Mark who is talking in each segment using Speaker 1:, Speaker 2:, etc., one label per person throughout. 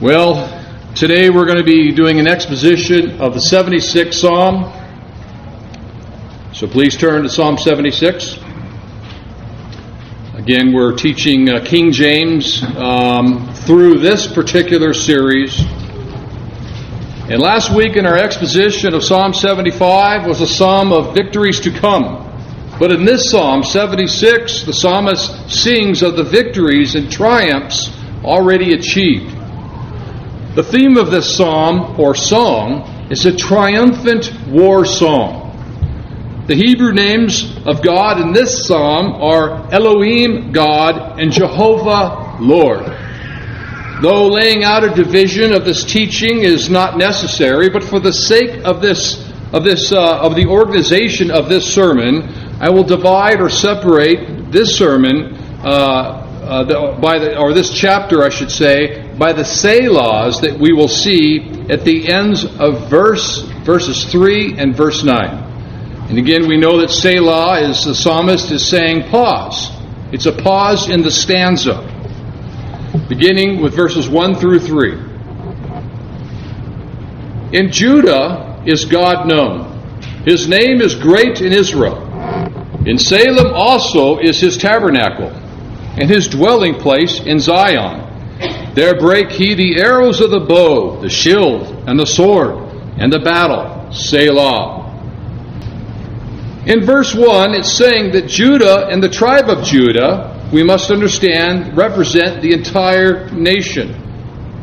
Speaker 1: Well, today we're going to be doing an exposition of the 76th Psalm. So please turn to Psalm 76. Again, we're teaching uh, King James um, through this particular series. And last week in our exposition of Psalm 75 was a psalm of victories to come. But in this Psalm 76, the psalmist sings of the victories and triumphs already achieved. The theme of this psalm or song is a triumphant war song. The Hebrew names of God in this psalm are Elohim, God, and Jehovah, Lord. Though laying out a division of this teaching is not necessary, but for the sake of this of this uh, of the organization of this sermon, I will divide or separate this sermon uh, uh, by the, or this chapter, I should say, by the selahs that we will see at the ends of verse verses three and verse nine. And again, we know that selah is the psalmist is saying pause. It's a pause in the stanza, beginning with verses one through three. In Judah is God known. His name is great in Israel. In Salem also is his tabernacle and his dwelling place in Zion. There break he the arrows of the bow, the shield, and the sword, and the battle. Selah. In verse 1, it's saying that Judah and the tribe of Judah, we must understand, represent the entire nation.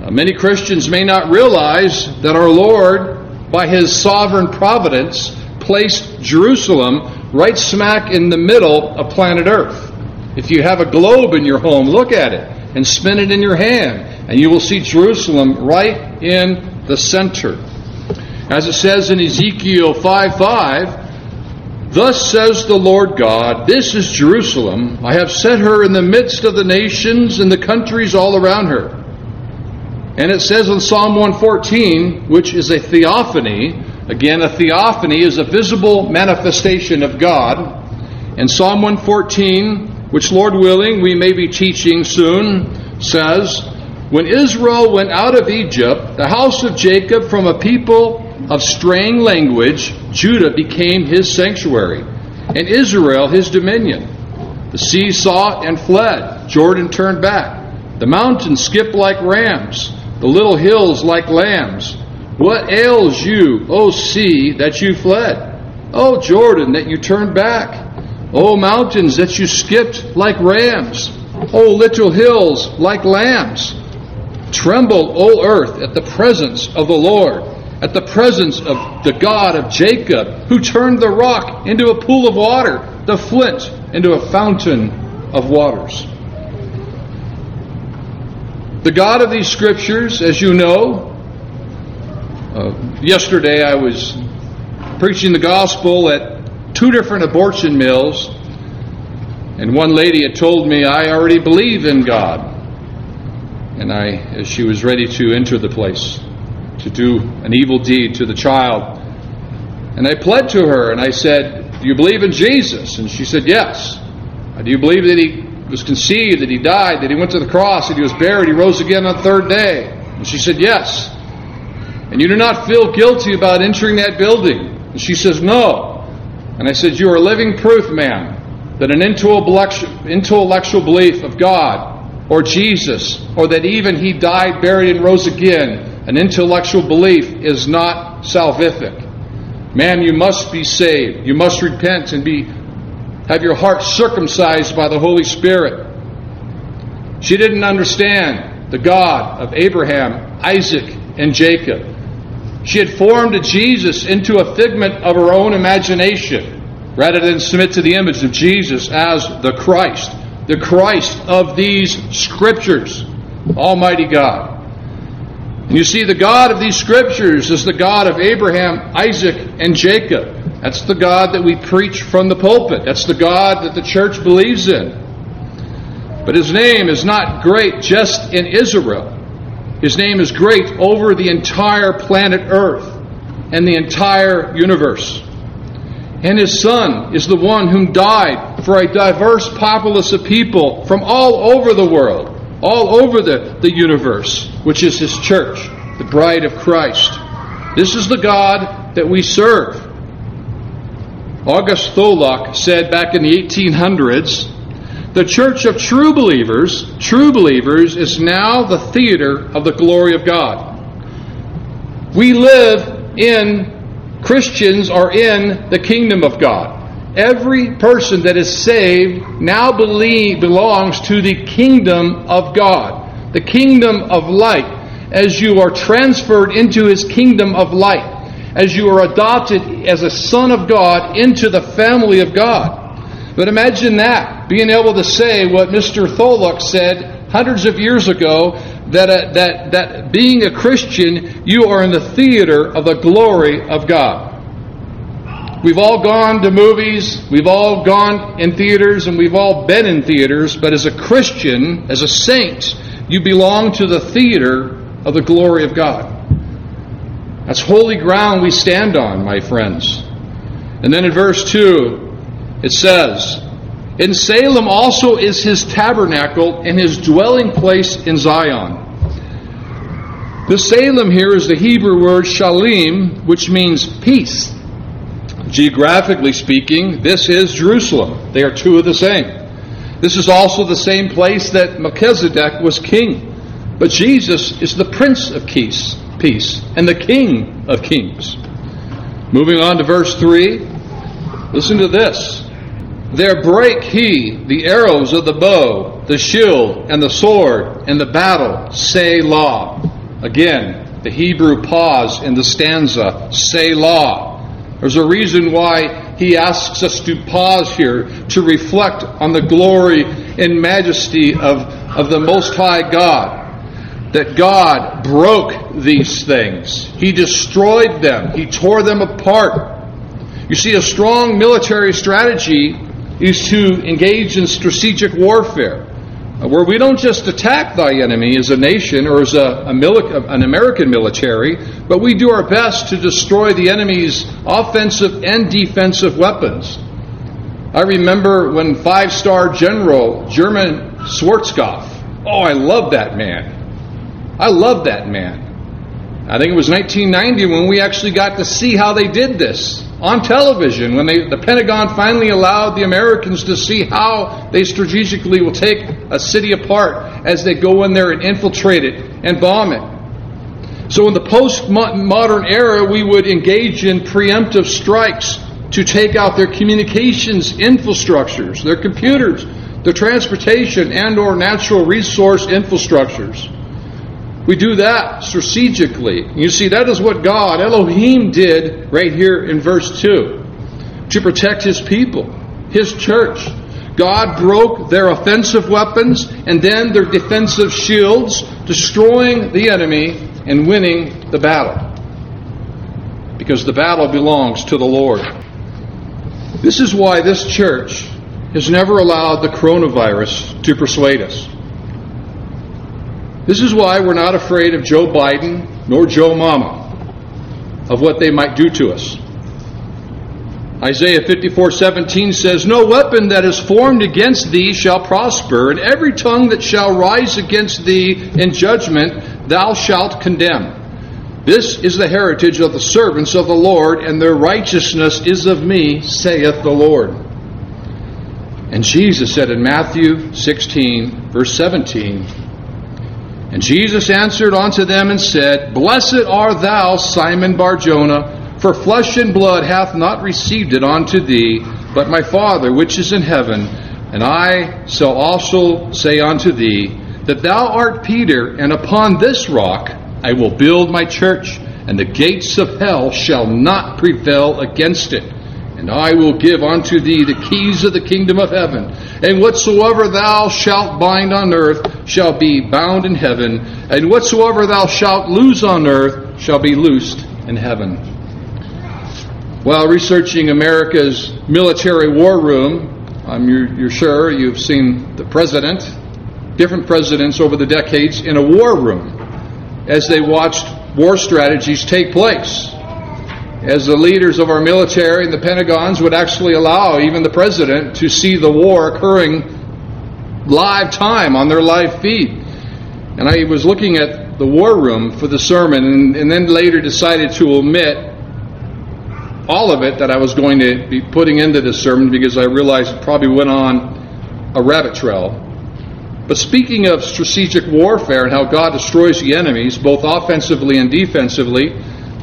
Speaker 1: Uh, many Christians may not realize that our Lord, by his sovereign providence, placed Jerusalem right smack in the middle of planet Earth. If you have a globe in your home, look at it and spin it in your hand, and you will see Jerusalem right in the center. As it says in Ezekiel 5 5, Thus says the Lord God, This is Jerusalem. I have set her in the midst of the nations and the countries all around her. And it says in Psalm 114, which is a theophany, again, a theophany is a visible manifestation of God. In Psalm 114, which, Lord willing, we may be teaching soon, says, When Israel went out of Egypt, the house of Jacob from a people of straying language, Judah became his sanctuary, and Israel his dominion. The sea it and fled, Jordan turned back. The mountains skipped like rams, the little hills like lambs. What ails you, O sea, that you fled? O Jordan, that you turned back? O mountains that you skipped like rams, O little hills like lambs. Tremble, O earth, at the presence of the Lord, at the presence of the God of Jacob, who turned the rock into a pool of water, the flint into a fountain of waters. The God of these scriptures, as you know, uh, yesterday I was preaching the gospel at two different abortion mills, and one lady had told me, I already believe in God. And I, as she was ready to enter the place to do an evil deed to the child, and I pled to her and I said, Do you believe in Jesus? And she said, Yes. Do you believe that he was conceived, that he died, that he went to the cross, that he was buried, he rose again on the third day? And she said, Yes. And you do not feel guilty about entering that building? And she says, No. And I said, You are living proof, ma'am, that an intellectual belief of God or Jesus, or that even He died, buried, and rose again, an intellectual belief is not salvific. Ma'am, you must be saved. You must repent and be have your heart circumcised by the Holy Spirit. She didn't understand the God of Abraham, Isaac, and Jacob. She had formed Jesus into a figment of her own imagination rather than submit to the image of Jesus as the Christ, the Christ of these scriptures, Almighty God. And you see, the God of these scriptures is the God of Abraham, Isaac, and Jacob. That's the God that we preach from the pulpit. That's the God that the church believes in. But his name is not great just in Israel. His name is great over the entire planet Earth and the entire universe. And his son is the one whom died for a diverse populace of people from all over the world all over the, the universe, which is His church, the bride of Christ. This is the God that we serve. August Tholuck said back in the 1800s, the church of true believers, true believers, is now the theater of the glory of God. We live in, Christians are in the kingdom of God. Every person that is saved now believe, belongs to the kingdom of God, the kingdom of light. As you are transferred into his kingdom of light, as you are adopted as a son of God into the family of God. But imagine that, being able to say what Mr. Tholuck said hundreds of years ago that, uh, that, that being a Christian, you are in the theater of the glory of God. We've all gone to movies, we've all gone in theaters, and we've all been in theaters, but as a Christian, as a saint, you belong to the theater of the glory of God. That's holy ground we stand on, my friends. And then in verse 2, it says, In Salem also is his tabernacle and his dwelling place in Zion. The Salem here is the Hebrew word shalim, which means peace. Geographically speaking, this is Jerusalem. They are two of the same. This is also the same place that Melchizedek was king. But Jesus is the Prince of Peace, peace and the King of Kings. Moving on to verse 3, listen to this. There brake he the arrows of the bow, the shield, and the sword, and the battle, Selah. Again, the Hebrew pause in the stanza, Selah. There's a reason why he asks us to pause here to reflect on the glory and majesty of, of the Most High God. That God broke these things, He destroyed them, He tore them apart. You see, a strong military strategy is to engage in strategic warfare uh, where we don't just attack thy enemy as a nation or as a, a mili- an American military, but we do our best to destroy the enemy's offensive and defensive weapons. I remember when five star general Norman Schwarzkopf, oh, I love that man. I love that man. I think it was 1990 when we actually got to see how they did this on television when they, the Pentagon finally allowed the Americans to see how they strategically will take a city apart as they go in there and infiltrate it and bomb it. So in the post-modern era, we would engage in preemptive strikes to take out their communications infrastructures, their computers, their transportation and or natural resource infrastructures. We do that strategically. You see, that is what God, Elohim, did right here in verse 2 to protect his people, his church. God broke their offensive weapons and then their defensive shields, destroying the enemy and winning the battle. Because the battle belongs to the Lord. This is why this church has never allowed the coronavirus to persuade us. This is why we're not afraid of Joe Biden nor Joe Mama, of what they might do to us. Isaiah 54:17 says, "No weapon that is formed against thee shall prosper, and every tongue that shall rise against thee in judgment thou shalt condemn. This is the heritage of the servants of the Lord, and their righteousness is of me, saith the Lord." And Jesus said in Matthew 16, verse 17, and Jesus answered unto them and said, Blessed art thou, Simon Barjona, for flesh and blood hath not received it unto thee, but my Father which is in heaven. And I shall also say unto thee, that thou art Peter, and upon this rock I will build my church, and the gates of hell shall not prevail against it. And I will give unto thee the keys of the kingdom of heaven. And whatsoever thou shalt bind on earth shall be bound in heaven. And whatsoever thou shalt loose on earth shall be loosed in heaven. While researching America's military war room, I'm, you're, you're sure you've seen the president, different presidents over the decades in a war room as they watched war strategies take place as the leaders of our military and the Pentagons would actually allow even the president to see the war occurring live time on their live feed. And I was looking at the war room for the sermon and, and then later decided to omit all of it that I was going to be putting into this sermon because I realized it probably went on a rabbit trail. But speaking of strategic warfare and how God destroys the enemies, both offensively and defensively,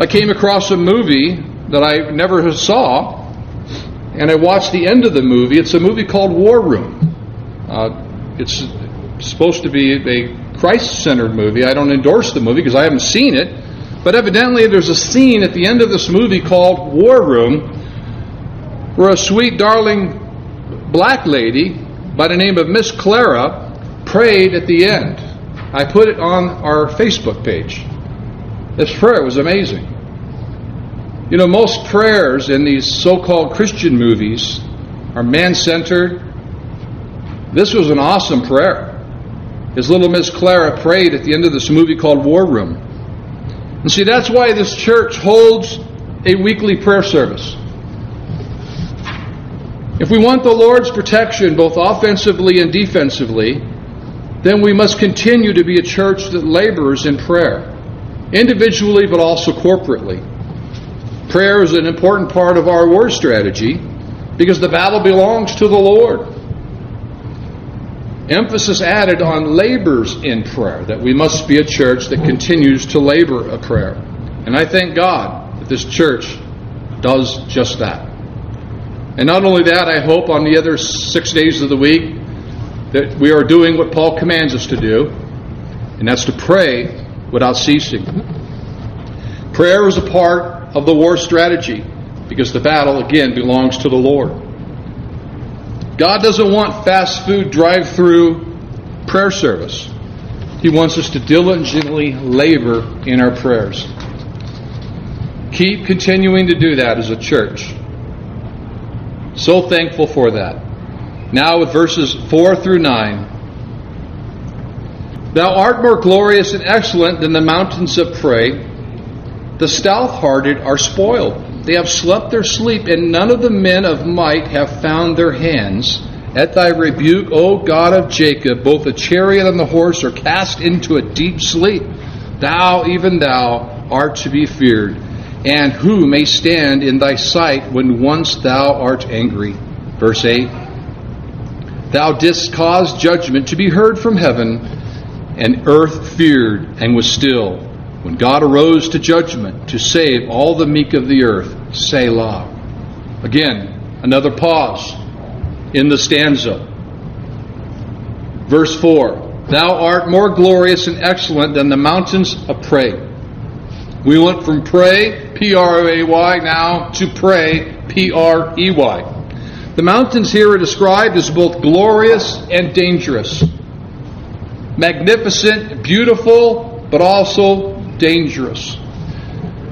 Speaker 1: I came across a movie that I never saw, and I watched the end of the movie. It's a movie called War Room. Uh, it's supposed to be a Christ centered movie. I don't endorse the movie because I haven't seen it. But evidently, there's a scene at the end of this movie called War Room where a sweet, darling black lady by the name of Miss Clara prayed at the end. I put it on our Facebook page. This prayer was amazing. You know, most prayers in these so called Christian movies are man centered. This was an awesome prayer. His little Miss Clara prayed at the end of this movie called War Room. And see, that's why this church holds a weekly prayer service. If we want the Lord's protection, both offensively and defensively, then we must continue to be a church that labors in prayer, individually but also corporately. Prayer is an important part of our war strategy because the battle belongs to the Lord. Emphasis added on labors in prayer, that we must be a church that continues to labor a prayer. And I thank God that this church does just that. And not only that, I hope on the other six days of the week that we are doing what Paul commands us to do, and that's to pray without ceasing. Prayer is a part of the war strategy because the battle, again, belongs to the Lord. God doesn't want fast food drive through prayer service. He wants us to diligently labor in our prayers. Keep continuing to do that as a church. So thankful for that. Now with verses 4 through 9. Thou art more glorious and excellent than the mountains of prey. The stout hearted are spoiled. They have slept their sleep, and none of the men of might have found their hands. At thy rebuke, O God of Jacob, both the chariot and the horse are cast into a deep sleep. Thou, even thou, art to be feared. And who may stand in thy sight when once thou art angry? Verse 8 Thou didst cause judgment to be heard from heaven, and earth feared and was still. When God arose to judgment to save all the meek of the earth, Selah. Again, another pause in the stanza. Verse 4 Thou art more glorious and excellent than the mountains of prey. We went from pray, P R A Y, now to pray, P R E Y. The mountains here are described as both glorious and dangerous. Magnificent, beautiful, but also dangerous.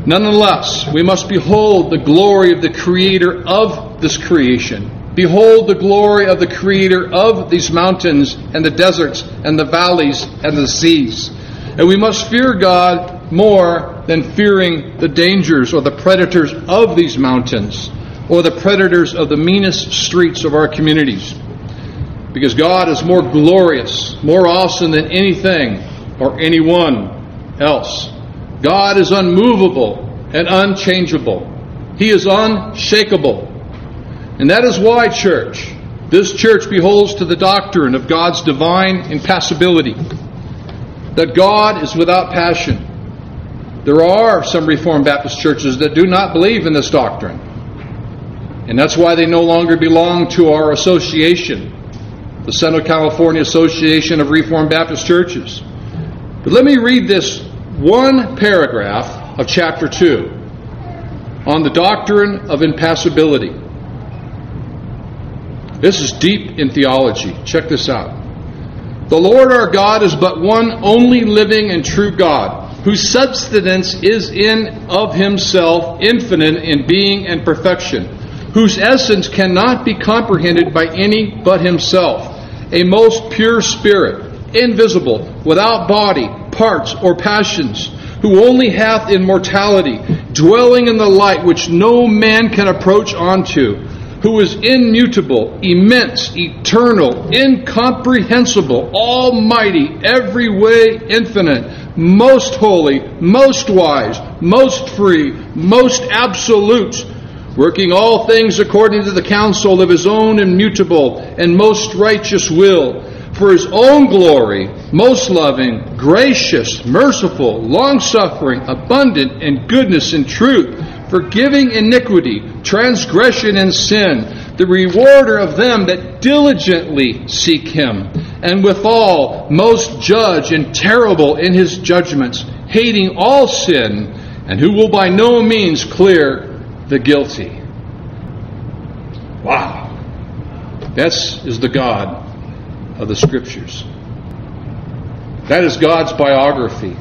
Speaker 1: Nonetheless, we must behold the glory of the Creator of this creation. Behold the glory of the Creator of these mountains and the deserts and the valleys and the seas. And we must fear God more than fearing the dangers or the predators of these mountains or the predators of the meanest streets of our communities. Because God is more glorious, more awesome than anything or anyone else. God is unmovable and unchangeable. He is unshakable. And that is why, church, this church beholds to the doctrine of God's divine impassibility, that God is without passion. There are some Reformed Baptist churches that do not believe in this doctrine. And that's why they no longer belong to our association, the Central California Association of Reformed Baptist Churches. But let me read this one paragraph of chapter 2 on the doctrine of impassibility. This is deep in theology. Check this out. The Lord our God is but one only living and true God, whose substance is in of himself infinite in being and perfection whose essence cannot be comprehended by any but himself, a most pure spirit, invisible, without body, parts, or passions, who only hath immortality, dwelling in the light which no man can approach unto, who is immutable, immense, eternal, incomprehensible, almighty, every way infinite, most holy, most wise, most free, most absolute, working all things according to the counsel of his own immutable and most righteous will, for his own glory, most loving, gracious, merciful, long suffering, abundant in goodness and truth, forgiving iniquity, transgression, and sin, the rewarder of them that diligently seek him, and withal most judge and terrible in his judgments, hating all sin, and who will by no means clear the guilty. Wow. This is the God of the Scriptures. That is God's biography.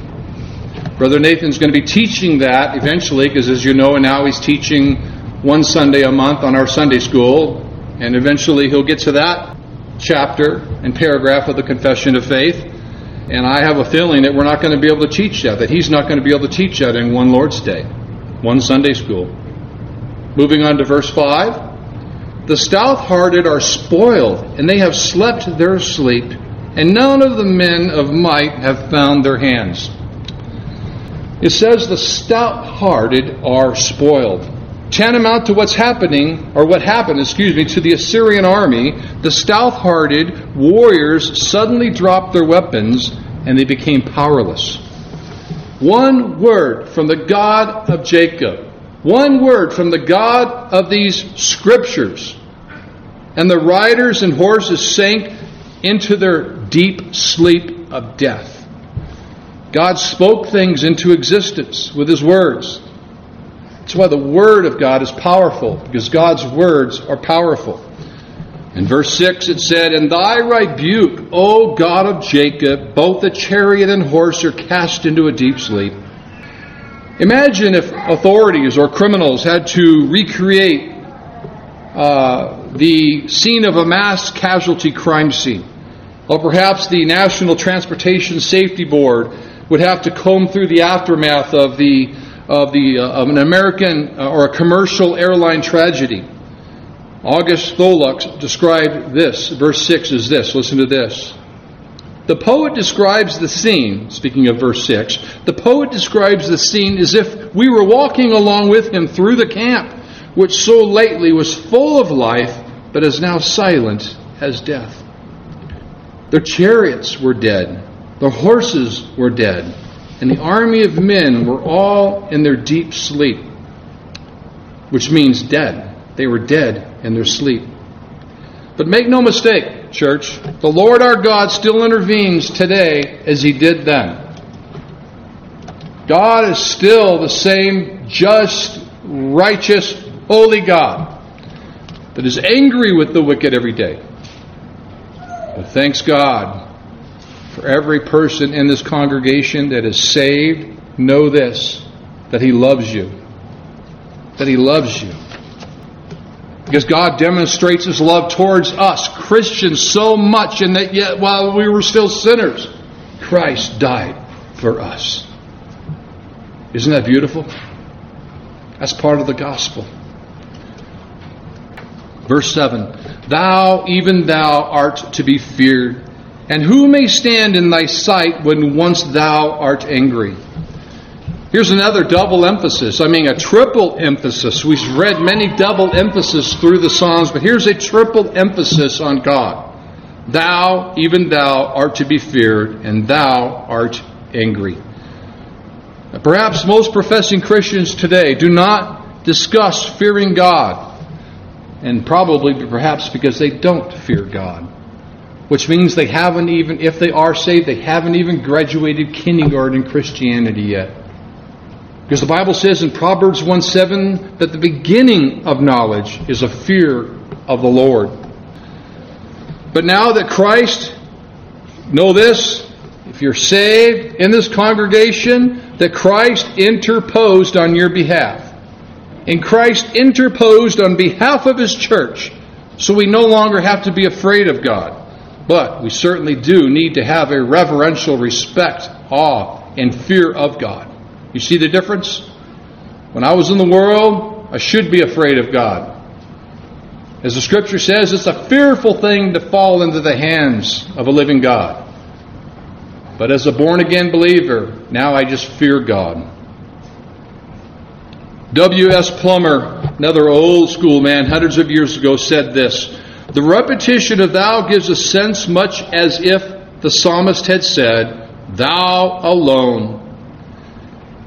Speaker 1: Brother Nathan's going to be teaching that eventually, because as you know, and now he's teaching one Sunday a month on our Sunday school, and eventually he'll get to that chapter and paragraph of the Confession of Faith. And I have a feeling that we're not going to be able to teach that, that he's not going to be able to teach that in one Lord's Day, one Sunday school. Moving on to verse 5. The stout hearted are spoiled, and they have slept their sleep, and none of the men of might have found their hands. It says the stout hearted are spoiled. Tantamount to what's happening, or what happened, excuse me, to the Assyrian army, the stout hearted warriors suddenly dropped their weapons and they became powerless. One word from the God of Jacob, one word from the God of these scriptures, and the riders and horses sank into their deep sleep of death. God spoke things into existence with His words. That's why the Word of God is powerful, because God's words are powerful. In verse 6 it said, In thy rebuke, O God of Jacob, both the chariot and horse are cast into a deep sleep. Imagine if authorities or criminals had to recreate uh, the scene of a mass casualty crime scene. Or perhaps the National Transportation Safety Board would have to comb through the aftermath of the of the uh, of an American uh, or a commercial airline tragedy. August Tholuck described this. Verse six is this. Listen to this. The poet describes the scene, speaking of verse 6, the poet describes the scene as if we were walking along with him through the camp, which so lately was full of life, but is now silent as death. Their chariots were dead, the horses were dead, and the army of men were all in their deep sleep, which means dead. They were dead in their sleep. But make no mistake, church, the Lord our God still intervenes today as he did then. God is still the same just, righteous, holy God that is angry with the wicked every day. But thanks God for every person in this congregation that is saved, know this that He loves you. That He loves you. Because God demonstrates His love towards us, Christians, so much, and that yet while we were still sinners, Christ died for us. Isn't that beautiful? That's part of the gospel. Verse 7 Thou, even thou, art to be feared and who may stand in thy sight when once thou art angry? Here's another double emphasis. I mean, a triple emphasis. We've read many double emphasis through the Psalms, but here's a triple emphasis on God. Thou, even thou, art to be feared, and thou art angry. Perhaps most professing Christians today do not discuss fearing God, and probably perhaps because they don't fear God which means they haven't even, if they are saved, they haven't even graduated kindergarten Christianity yet. Because the Bible says in Proverbs 1 7 that the beginning of knowledge is a fear of the Lord. But now that Christ, know this, if you're saved in this congregation, that Christ interposed on your behalf. And Christ interposed on behalf of His church, so we no longer have to be afraid of God. But we certainly do need to have a reverential respect, awe, and fear of God. You see the difference? When I was in the world, I should be afraid of God. As the scripture says, it's a fearful thing to fall into the hands of a living God. But as a born again believer, now I just fear God. W.S. Plumer, another old school man, hundreds of years ago, said this The repetition of thou gives a sense much as if the psalmist had said, Thou alone.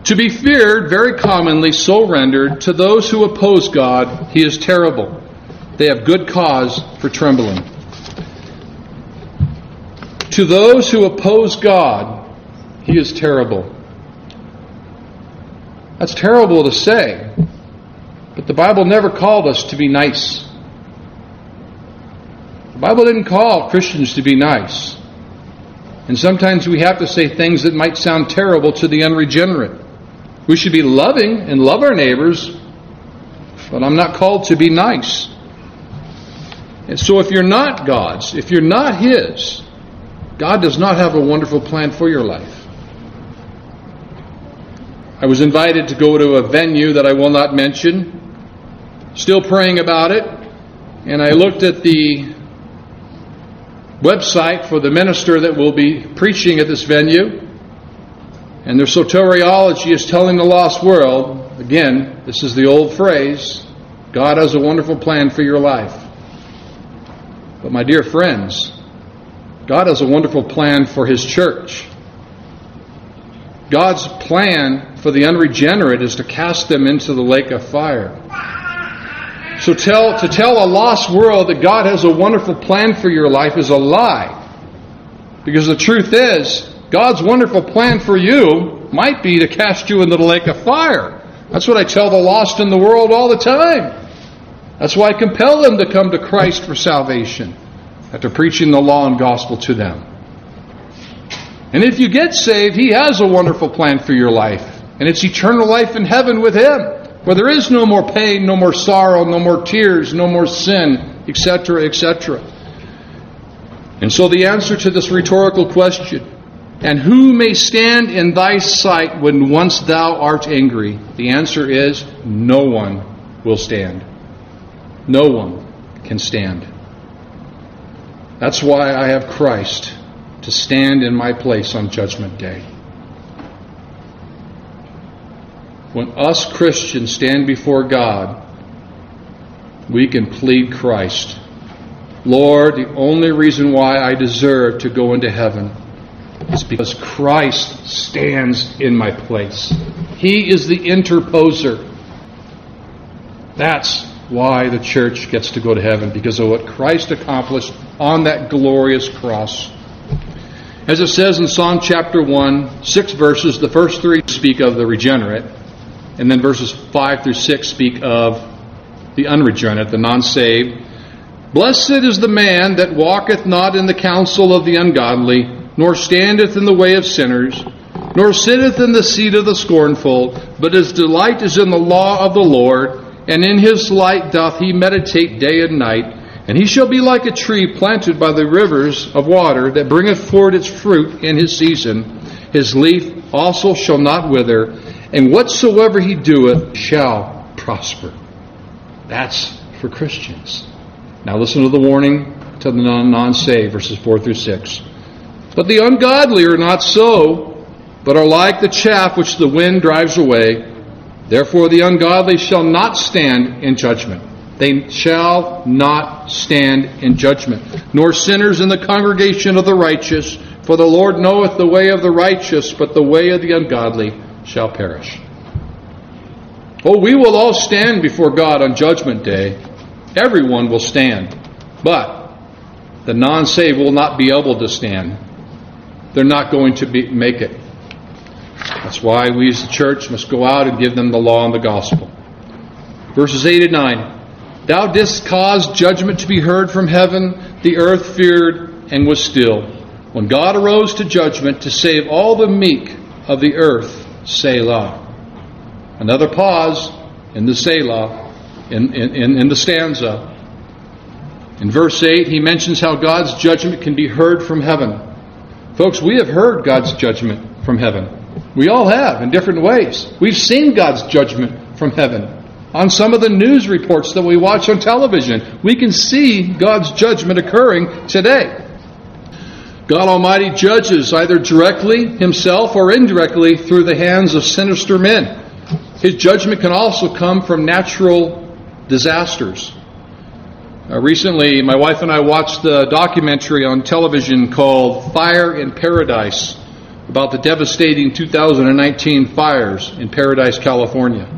Speaker 1: To be feared, very commonly so rendered, to those who oppose God, he is terrible. They have good cause for trembling. To those who oppose God, he is terrible. That's terrible to say, but the Bible never called us to be nice. The Bible didn't call Christians to be nice. And sometimes we have to say things that might sound terrible to the unregenerate. We should be loving and love our neighbors, but I'm not called to be nice. And so if you're not God's, if you're not His, God does not have a wonderful plan for your life. I was invited to go to a venue that I will not mention. Still praying about it. And I looked at the website for the minister that will be preaching at this venue. And their soteriology is telling the lost world, again, this is the old phrase God has a wonderful plan for your life. But my dear friends, God has a wonderful plan for His church. God's plan for the unregenerate is to cast them into the lake of fire. So tell, to tell a lost world that God has a wonderful plan for your life is a lie. Because the truth is, God's wonderful plan for you might be to cast you into the lake of fire. That's what I tell the lost in the world all the time. That's why I compel them to come to Christ for salvation after preaching the law and gospel to them. And if you get saved, He has a wonderful plan for your life. And it's eternal life in heaven with Him, where there is no more pain, no more sorrow, no more tears, no more sin, etc., etc. And so the answer to this rhetorical question, and who may stand in thy sight when once thou art angry? The answer is no one will stand. No one can stand. That's why I have Christ to stand in my place on Judgment Day. When us Christians stand before God, we can plead Christ. Lord, the only reason why I deserve to go into heaven is because Christ stands in my place. He is the interposer. That's why the church gets to go to heaven, because of what Christ accomplished on that glorious cross. As it says in Psalm chapter 1, six verses, the first three speak of the regenerate, and then verses 5 through 6 speak of the unregenerate, the non saved. Blessed is the man that walketh not in the counsel of the ungodly, nor standeth in the way of sinners, nor sitteth in the seat of the scornful, but his delight is in the law of the Lord, and in his light doth he meditate day and night. And he shall be like a tree planted by the rivers of water that bringeth forth its fruit in his season. His leaf also shall not wither, and whatsoever he doeth shall prosper. That's for Christians. Now listen to the warning to the non saved, verses 4 through 6. But the ungodly are not so, but are like the chaff which the wind drives away. Therefore the ungodly shall not stand in judgment they shall not stand in judgment, nor sinners in the congregation of the righteous. For the Lord knoweth the way of the righteous, but the way of the ungodly shall perish. Oh, we will all stand before God on Judgment Day. Everyone will stand. But the non saved will not be able to stand. They're not going to be, make it. That's why we as the church must go out and give them the law and the gospel. Verses 8 and 9. Thou didst cause judgment to be heard from heaven. The earth feared and was still. When God arose to judgment to save all the meek of the earth, Selah. Another pause in the Selah, in, in, in the stanza. In verse 8, he mentions how God's judgment can be heard from heaven. Folks, we have heard God's judgment from heaven. We all have in different ways. We've seen God's judgment from heaven on some of the news reports that we watch on television. We can see God's judgment occurring today. God Almighty judges either directly himself or indirectly through the hands of sinister men. His judgment can also come from natural disasters. Uh, recently, my wife and I watched the documentary on television called Fire in Paradise about the devastating 2019 fires in Paradise, California.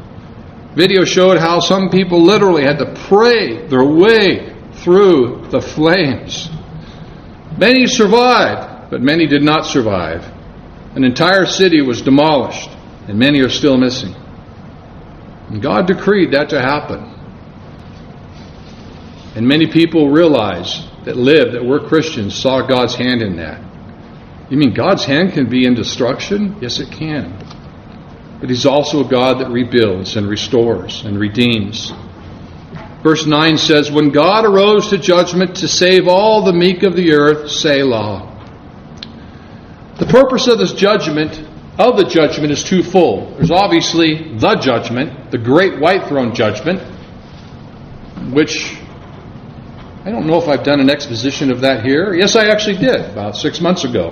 Speaker 1: Video showed how some people literally had to pray their way through the flames. Many survived, but many did not survive. An entire city was demolished, and many are still missing. And God decreed that to happen. And many people realize that live, that were Christians, saw God's hand in that. You mean God's hand can be in destruction? Yes, it can. But He's also a God that rebuilds and restores and redeems. Verse 9 says, When God arose to judgment to save all the meek of the earth, Selah. The purpose of this judgment, of the judgment, is twofold. There's obviously the judgment, the great white throne judgment, which I don't know if I've done an exposition of that here. Yes, I actually did about six months ago.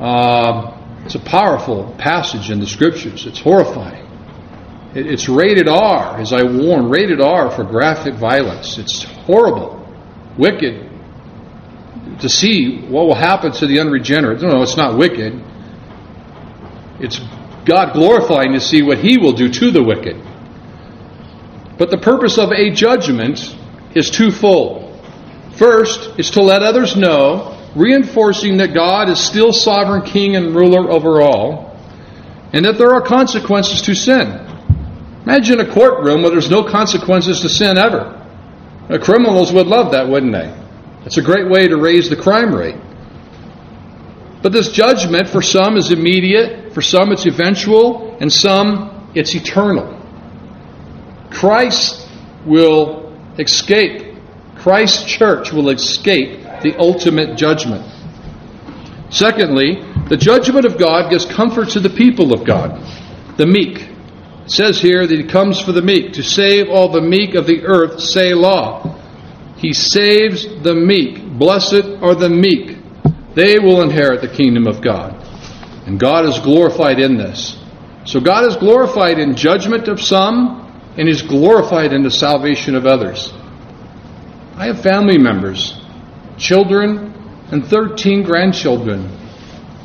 Speaker 1: Uh, it's a powerful passage in the scriptures. It's horrifying. It's rated R, as I warned, rated R for graphic violence. It's horrible, wicked to see what will happen to the unregenerate. No, no, it's not wicked. It's God glorifying to see what He will do to the wicked. But the purpose of a judgment is twofold. First is to let others know, reinforcing that God is still sovereign king and ruler over all, and that there are consequences to sin. Imagine a courtroom where there's no consequences to sin ever. The criminals would love that, wouldn't they? It's a great way to raise the crime rate. But this judgment for some is immediate, for some it's eventual, and some it's eternal. Christ will escape. Christ's church will escape the ultimate judgment. Secondly, the judgment of God gives comfort to the people of God, the meek. It says here that he comes for the meek, to save all the meek of the earth, Selah. He saves the meek. Blessed are the meek. They will inherit the kingdom of God. And God is glorified in this. So God is glorified in judgment of some, and He's glorified in the salvation of others. I have family members, children, and 13 grandchildren.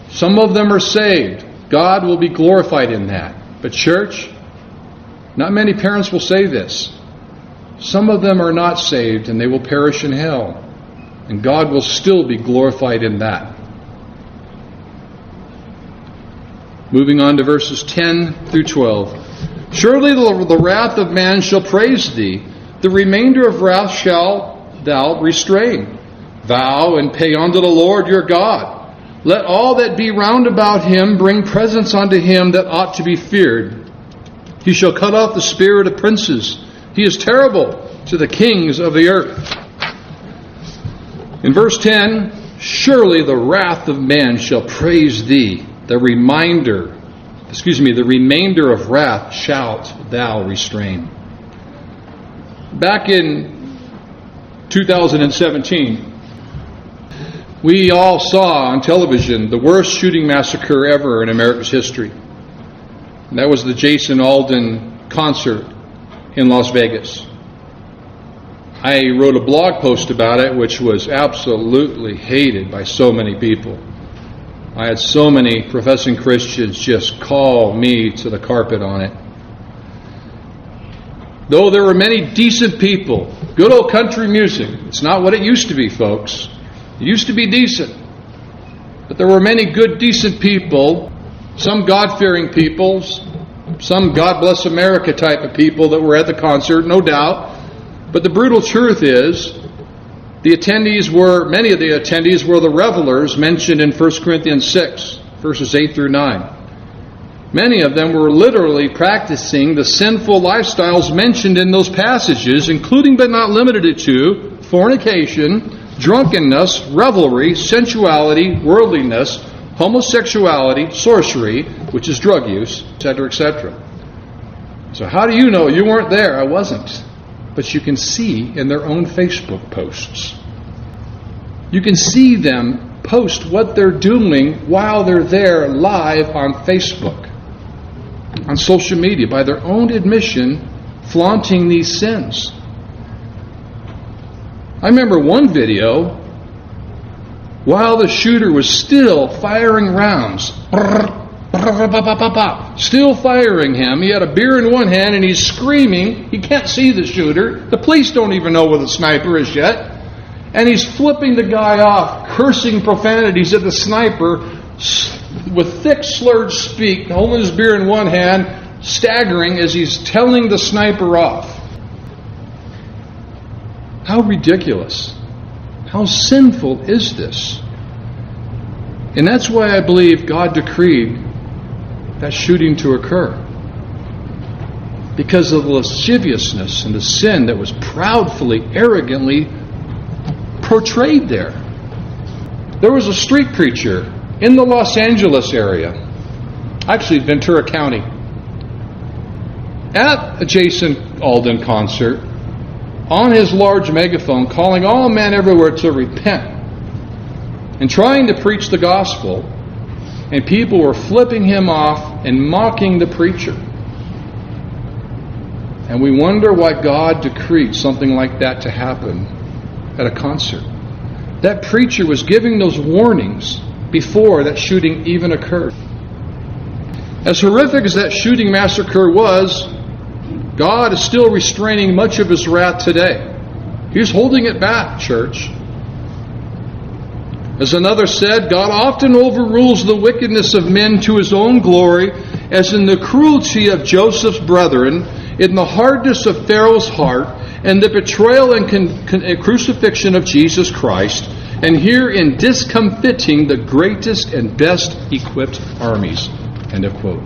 Speaker 1: Some of them are saved. God will be glorified in that. But, church, not many parents will say this. Some of them are not saved and they will perish in hell. And God will still be glorified in that. Moving on to verses 10 through 12. Surely the wrath of man shall praise thee, the remainder of wrath shall thou restrain. Vow and pay unto the Lord your God. Let all that be round about him bring presents unto him that ought to be feared. He shall cut off the spirit of princes. He is terrible to the kings of the earth. In verse 10, surely the wrath of man shall praise thee. The reminder, excuse me, the remainder of wrath shalt thou restrain. Back in 2017, we all saw on television the worst shooting massacre ever in America's history. And that was the Jason Aldean concert in Las Vegas. I wrote a blog post about it, which was absolutely hated by so many people. I had so many professing Christians just call me to the carpet on it. Though there were many decent people, good old country music, it's not what it used to be, folks. It used to be decent. But there were many good, decent people some God fearing peoples, some God bless America type of people that were at the concert, no doubt. But the brutal truth is, the attendees were, many of the attendees were the revelers mentioned in 1 Corinthians 6, verses 8 through 9. Many of them were literally practicing the sinful lifestyles mentioned in those passages, including but not limited to fornication, drunkenness, revelry, sensuality, worldliness, homosexuality, sorcery, which is drug use, etc., etc. So, how do you know? You weren't there. I wasn't. But you can see in their own Facebook posts. You can see them post what they're doing while they're there live on Facebook, on social media, by their own admission, flaunting these sins. I remember one video while the shooter was still firing rounds. Still firing him. He had a beer in one hand and he's screaming. He can't see the shooter. The police don't even know where the sniper is yet. And he's flipping the guy off, cursing profanities at the sniper with thick slurred speak, holding his beer in one hand, staggering as he's telling the sniper off. How ridiculous. How sinful is this? And that's why I believe God decreed that shooting to occur. Because of the lasciviousness and the sin that was proudly, arrogantly portrayed there. There was a street preacher in the Los Angeles area, actually Ventura County, at a Jason Aldean concert on his large megaphone calling all men everywhere to repent and trying to preach the gospel and people were flipping him off and mocking the preacher. And we wonder why God decreed something like that to happen at a concert. That preacher was giving those warnings before that shooting even occurred. As horrific as that shooting massacre was, God is still restraining much of his wrath today. He's holding it back, church. As another said, God often overrules the wickedness of men to his own glory, as in the cruelty of Joseph's brethren, in the hardness of Pharaoh's heart, and the betrayal and con- con- crucifixion of Jesus Christ, and here in discomfiting the greatest and best equipped armies. End of quote.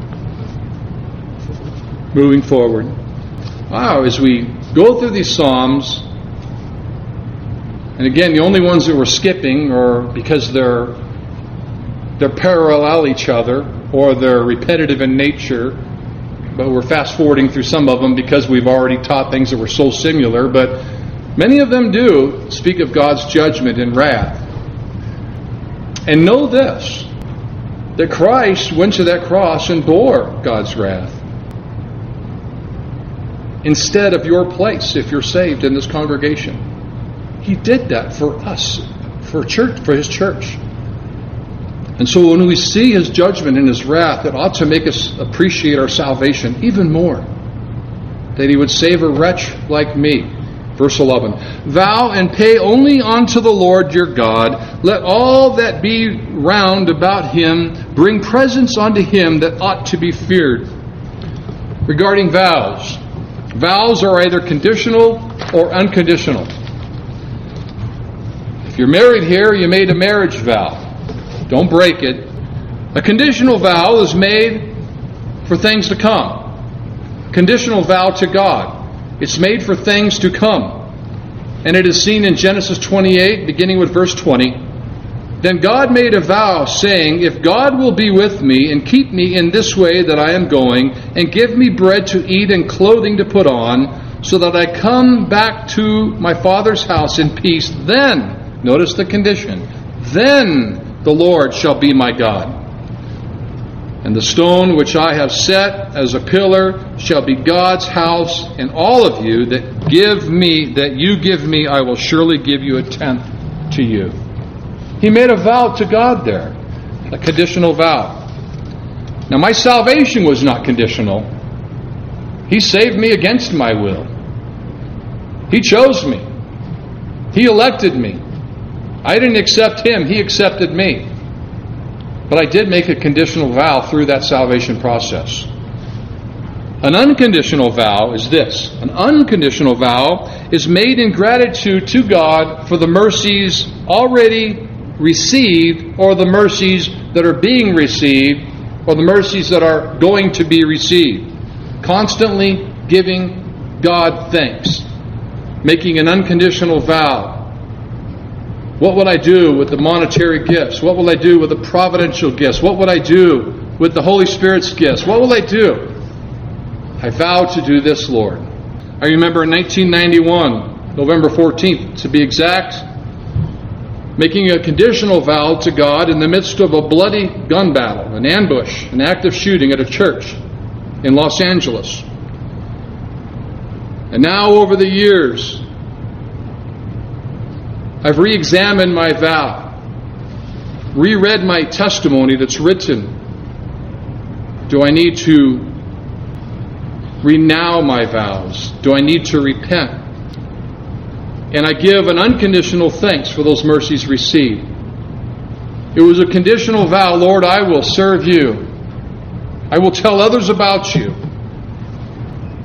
Speaker 1: Moving forward. Wow, as we go through these Psalms, and again, the only ones that we're skipping are because they're they're parallel each other or they're repetitive in nature. But we're fast forwarding through some of them because we've already taught things that were so similar. But many of them do speak of God's judgment and wrath. And know this that Christ went to that cross and bore God's wrath instead of your place if you're saved in this congregation. He did that for us, for church, for His church. And so when we see His judgment and His wrath, it ought to make us appreciate our salvation even more. That He would save a wretch like me. Verse 11 Vow and pay only unto the Lord your God. Let all that be round about him bring presents unto him that ought to be feared. Regarding vows, vows are either conditional or unconditional. If you're married here, you made a marriage vow. Don't break it. A conditional vow is made for things to come. Conditional vow to God. It's made for things to come. And it is seen in Genesis 28, beginning with verse 20. Then God made a vow, saying, If God will be with me and keep me in this way that I am going, and give me bread to eat and clothing to put on, so that I come back to my Father's house in peace, then Notice the condition. Then the Lord shall be my God. And the stone which I have set as a pillar shall be God's house, and all of you that give me, that you give me, I will surely give you a tenth to you. He made a vow to God there, a conditional vow. Now, my salvation was not conditional. He saved me against my will. He chose me. He elected me. I didn't accept him, he accepted me. But I did make a conditional vow through that salvation process. An unconditional vow is this an unconditional vow is made in gratitude to God for the mercies already received or the mercies that are being received or the mercies that are going to be received. Constantly giving God thanks. Making an unconditional vow what will I do with the monetary gifts? What will I do with the providential gifts? What would I do with the Holy Spirit's gifts? What will I do? I vow to do this, Lord. I remember in 1991, November 14th to be exact, making a conditional vow to God in the midst of a bloody gun battle, an ambush, an active shooting at a church in Los Angeles. And now, over the years, I've re examined my vow, reread my testimony that's written. Do I need to renow my vows? Do I need to repent? And I give an unconditional thanks for those mercies received. It was a conditional vow Lord, I will serve you. I will tell others about you.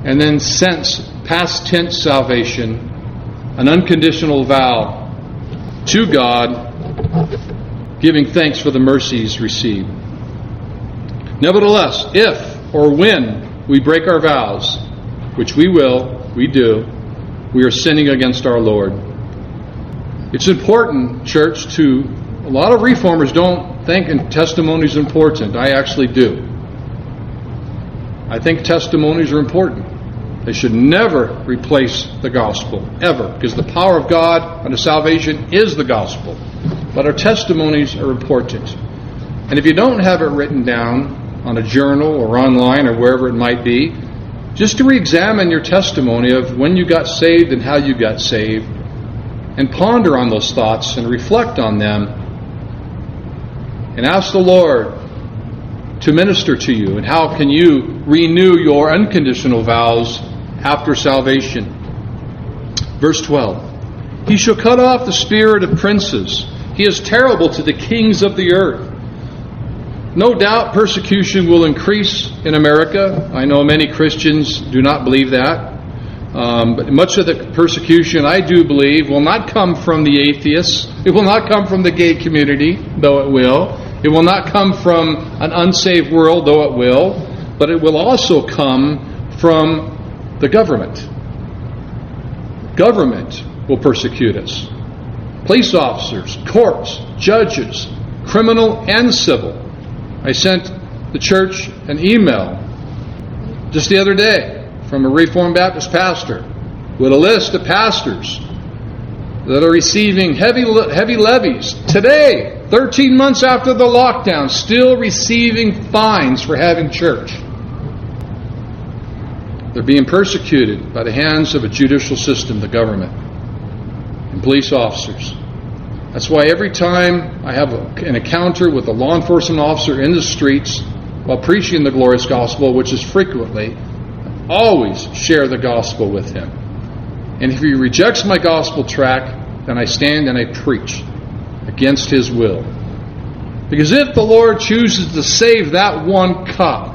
Speaker 1: And then, sense past tense salvation, an unconditional vow to God, giving thanks for the mercies received. Nevertheless, if or when we break our vows, which we will, we do, we are sinning against our Lord. It's important, church, to a lot of reformers don't think testimony is important. I actually do. I think testimonies are important. They should never replace the gospel, ever, because the power of God unto salvation is the gospel. But our testimonies are important. And if you don't have it written down on a journal or online or wherever it might be, just to re examine your testimony of when you got saved and how you got saved, and ponder on those thoughts and reflect on them, and ask the Lord to minister to you, and how can you renew your unconditional vows after salvation. Verse 12 He shall cut off the spirit of princes, he is terrible to the kings of the earth. No doubt persecution will increase in America. I know many Christians do not believe that. Um, but much of the persecution, I do believe, will not come from the atheists. It will not come from the gay community, though it will. It will not come from an unsaved world, though it will. But it will also come from the government. Government will persecute us. Police officers, courts, judges, criminal and civil. I sent the church an email just the other day from a Reformed Baptist pastor with a list of pastors that are receiving heavy, heavy levies today, 13 months after the lockdown, still receiving fines for having church. They're being persecuted by the hands of a judicial system, the government, and police officers. That's why every time I have a, an encounter with a law enforcement officer in the streets while preaching the glorious gospel, which is frequently, I always share the gospel with him. And if he rejects my gospel track, then I stand and I preach against his will. Because if the Lord chooses to save that one cup,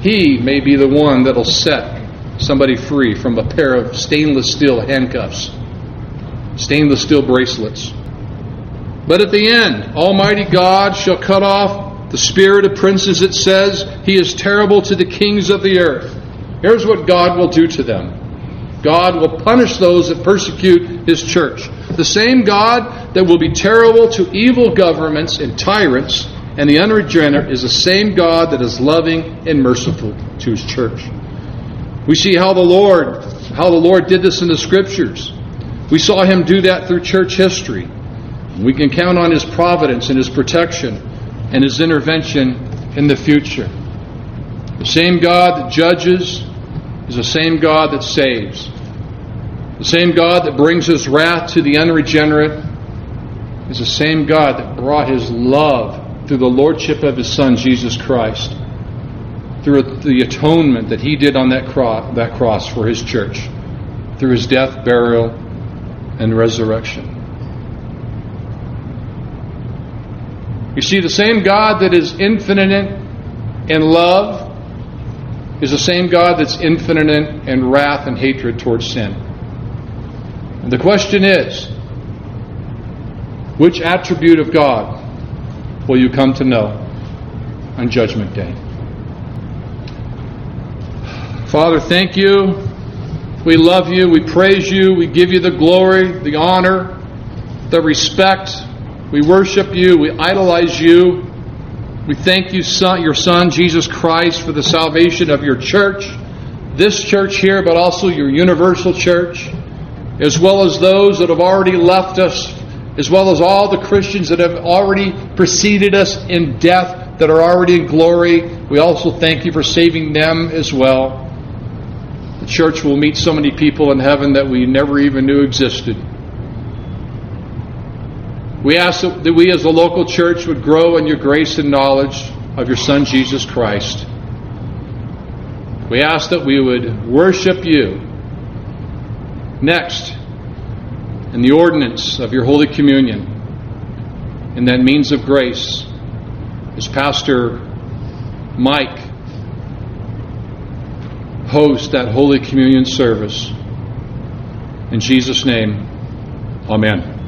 Speaker 1: he may be the one that'll set somebody free from a pair of stainless steel handcuffs, stainless steel bracelets. But at the end, Almighty God shall cut off the spirit of princes, it says. He is terrible to the kings of the earth. Here's what God will do to them God will punish those that persecute His church. The same God that will be terrible to evil governments and tyrants and the unregenerate is the same God that is loving and merciful to his church. We see how the Lord how the Lord did this in the scriptures. We saw him do that through church history. We can count on his providence and his protection and his intervention in the future. The same God that judges is the same God that saves. The same God that brings his wrath to the unregenerate is the same God that brought his love through the lordship of his Son, Jesus Christ, through the atonement that he did on that cross, that cross for his church, through his death, burial, and resurrection. You see, the same God that is infinite in love is the same God that's infinite in wrath and hatred towards sin. And the question is which attribute of God will you come to know on Judgment Day. Father, thank you. We love you. We praise you. We give you the glory, the honor, the respect. We worship you. We idolize you. We thank you, son, your Son, Jesus Christ, for the salvation of your church, this church here, but also your universal church, as well as those that have already left us, as well as all the Christians that have already preceded us in death, that are already in glory. We also thank you for saving them as well. The church will meet so many people in heaven that we never even knew existed. We ask that we as a local church would grow in your grace and knowledge of your Son, Jesus Christ. We ask that we would worship you next in the ordinance of your Holy Communion and that means of grace as Pastor Mike hosts that Holy Communion service. In Jesus' name, Amen.